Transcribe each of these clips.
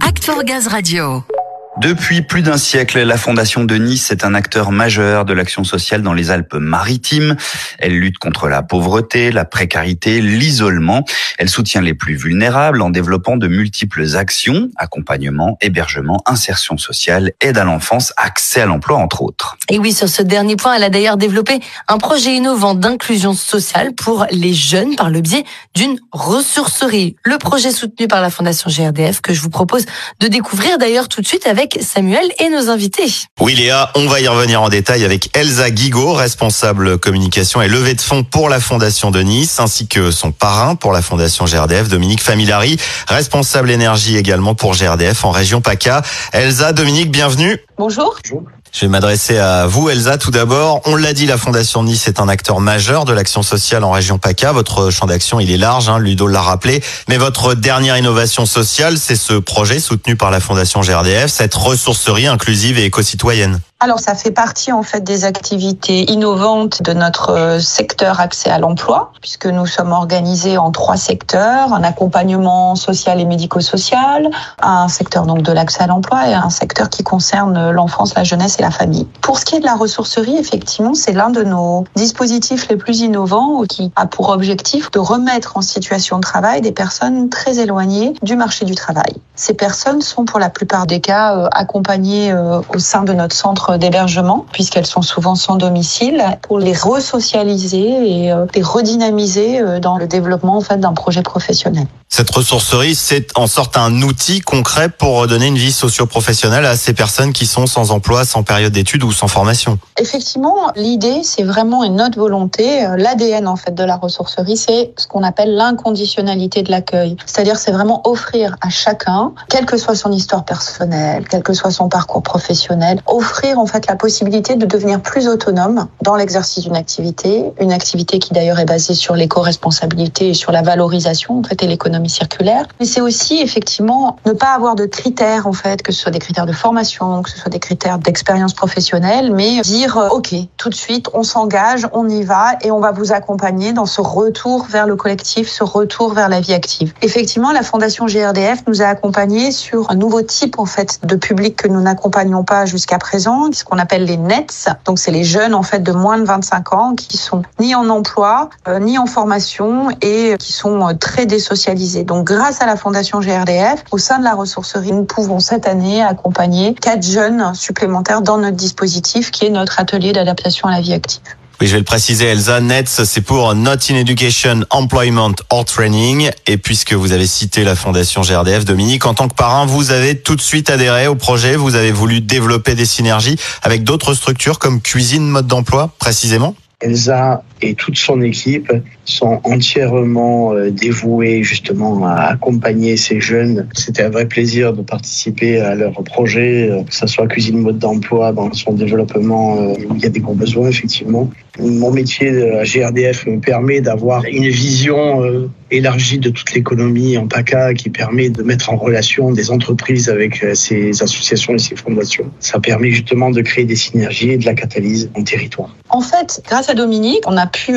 Act for Gaz Radio. Depuis plus d'un siècle, la Fondation de Nice est un acteur majeur de l'action sociale dans les Alpes-Maritimes. Elle lutte contre la pauvreté, la précarité, l'isolement. Elle soutient les plus vulnérables en développant de multiples actions, accompagnement, hébergement, insertion sociale, aide à l'enfance, accès à l'emploi, entre autres. Et oui, sur ce dernier point, elle a d'ailleurs développé un projet innovant d'inclusion sociale pour les jeunes par le biais d'une ressourcerie. Le projet soutenu par la Fondation GRDF que je vous propose de découvrir d'ailleurs tout de suite avec Samuel et nos invités. Oui Léa, on va y revenir en détail avec Elsa Guigo, responsable communication et levée de fonds pour la Fondation de Nice, ainsi que son parrain pour la Fondation GRDF, Dominique Familari, responsable énergie également pour GRDF en région PACA. Elsa, Dominique, bienvenue. Bonjour. Bonjour. Je vais m'adresser à vous, Elsa, tout d'abord. On l'a dit, la Fondation Nice est un acteur majeur de l'action sociale en région PACA. Votre champ d'action, il est large, hein, Ludo l'a rappelé. Mais votre dernière innovation sociale, c'est ce projet soutenu par la Fondation GRDF, cette ressourcerie inclusive et éco-citoyenne. Alors ça fait partie en fait des activités innovantes de notre euh, secteur accès à l'emploi puisque nous sommes organisés en trois secteurs un accompagnement social et médico-social, un secteur donc de l'accès à l'emploi et un secteur qui concerne l'enfance, la jeunesse et la famille. Pour ce qui est de la ressourcerie, effectivement, c'est l'un de nos dispositifs les plus innovants qui a pour objectif de remettre en situation de travail des personnes très éloignées du marché du travail. Ces personnes sont pour la plupart des cas euh, accompagnées euh, au sein de notre centre d'hébergement, puisqu'elles sont souvent sans domicile, pour les resocialiser et euh, les redynamiser euh, dans le développement en fait d'un projet professionnel. Cette ressourcerie, c'est en sorte un outil concret pour donner une vie socio-professionnelle à ces personnes qui sont sans emploi, sans période d'études ou sans formation. Effectivement, l'idée, c'est vraiment une notre volonté. L'ADN en fait de la ressourcerie, c'est ce qu'on appelle l'inconditionnalité de l'accueil. C'est-à-dire, c'est vraiment offrir à chacun, quelle que soit son histoire personnelle, quel que soit son parcours professionnel, offrir en fait la possibilité de devenir plus autonome dans l'exercice d'une activité, une activité qui d'ailleurs est basée sur l'éco-responsabilité et sur la valorisation en fait et l'économie circulaire. Mais c'est aussi effectivement ne pas avoir de critères en fait, que ce soit des critères de formation, que ce soit des critères d'expérience professionnelle, mais dire euh, ok tout de suite on s'engage, on y va et on va vous accompagner dans ce retour vers le collectif, ce retour vers la vie active. Effectivement, la Fondation GRDF nous a accompagnés sur un nouveau type en fait de public que nous n'accompagnons pas jusqu'à présent ce qu'on appelle les NETS. Donc c'est les jeunes en fait de moins de 25 ans qui sont ni en emploi, euh, ni en formation et qui sont euh, très désocialisés. Donc grâce à la Fondation GRDF, au sein de la ressourcerie, nous pouvons cette année accompagner quatre jeunes supplémentaires dans notre dispositif qui est notre atelier d'adaptation à la vie active. Oui, je vais le préciser, Elsa. NETS, c'est pour Not in Education, Employment or Training. Et puisque vous avez cité la fondation GRDF, Dominique, en tant que parrain, vous avez tout de suite adhéré au projet. Vous avez voulu développer des synergies avec d'autres structures comme Cuisine Mode d'Emploi, précisément. Elsa et toute son équipe sont entièrement euh, dévoués justement à accompagner ces jeunes. C'était un vrai plaisir de participer à leur projet, euh, que ce soit Cuisine Mode d'Emploi dans son développement, euh, où il y a des gros besoins effectivement. Mon métier à GRDF me permet d'avoir une vision élargie de toute l'économie en PACA qui permet de mettre en relation des entreprises avec ces associations et ces fondations. Ça permet justement de créer des synergies et de la catalyse en territoire. En fait, grâce à Dominique, on a pu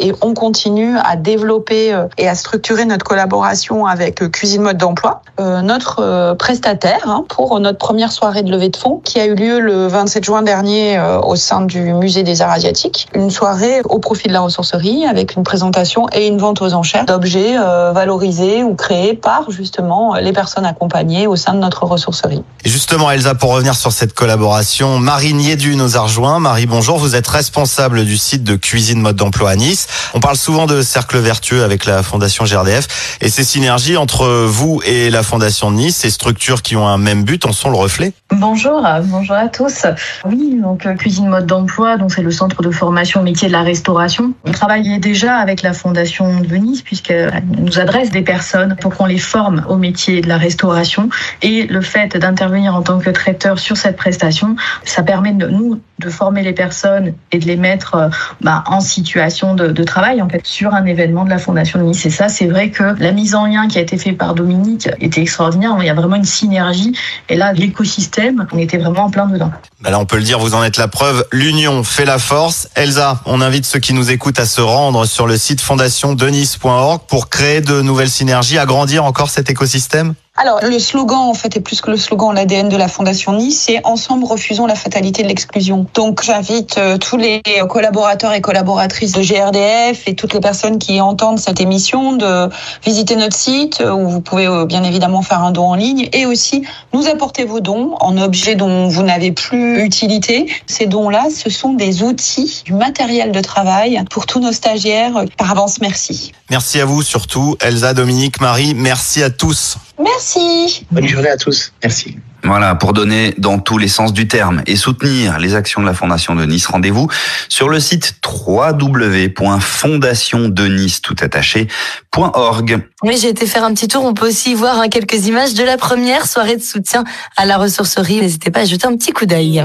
et on continue à développer euh, et à structurer notre collaboration avec euh, Cuisine Mode d'Emploi, euh, notre prestataire hein, pour notre première soirée de levée de fonds qui a eu lieu le 27 juin dernier au sein du Musée des Arts Asiatiques. Une soirée au profit de la ressourcerie avec une présentation et une vente aux enchères d'objets valorisés ou créés par justement les personnes accompagnées au sein de notre ressourcerie. Et justement, Elsa, pour revenir sur cette collaboration, Marie Niédu nous a rejoint. Marie, bonjour. Vous êtes responsable du site de Cuisine Mode d'Emploi à Nice. On parle souvent de cercle vertueux avec la Fondation GRDF et ces synergies entre vous et la Fondation de Nice, ces structures qui ont un même but, en sont le reflet Bonjour, bonjour à tous. Oui, donc euh, Cuisine Mode d'Emploi, donc c'est le centre de formation métier de la restauration. On travaillait déjà avec la Fondation de Nice puisqu'elle nous adresse des personnes pour qu'on les forme au métier de la restauration et le fait d'intervenir en tant que traiteur sur cette prestation, ça permet de nous de former les personnes et de les mettre euh, bah, en situation de, de travail en fait sur un événement de la Fondation de Nice. Et ça, c'est vrai que la mise en lien qui a été faite par Dominique était extraordinaire. Il y a vraiment une synergie. Et là, l'écosystème, on était vraiment en plein dedans. Bah là, on peut le dire, vous en êtes la preuve. L'union fait la force. On invite ceux qui nous écoutent à se rendre sur le site fondationdenice.org pour créer de nouvelles synergies, agrandir encore cet écosystème. Alors, le slogan, en fait, est plus que le slogan, l'ADN de la Fondation Nice, c'est Ensemble, refusons la fatalité de l'exclusion. Donc, j'invite euh, tous les collaborateurs et collaboratrices de GRDF et toutes les personnes qui entendent cette émission de visiter notre site euh, où vous pouvez euh, bien évidemment faire un don en ligne et aussi nous apporter vos dons en objets dont vous n'avez plus utilité. Ces dons-là, ce sont des outils, du matériel de travail pour tous nos stagiaires. Par avance, merci. Merci à vous surtout, Elsa, Dominique, Marie, merci à tous. Merci. Bonne journée à tous. Merci. Voilà, pour donner dans tous les sens du terme et soutenir les actions de la Fondation de Nice, rendez-vous sur le site www.fondationdenice.org. Oui, j'ai été faire un petit tour. On peut aussi voir hein, quelques images de la première soirée de soutien à la ressourcerie. N'hésitez pas à jeter un petit coup d'œil.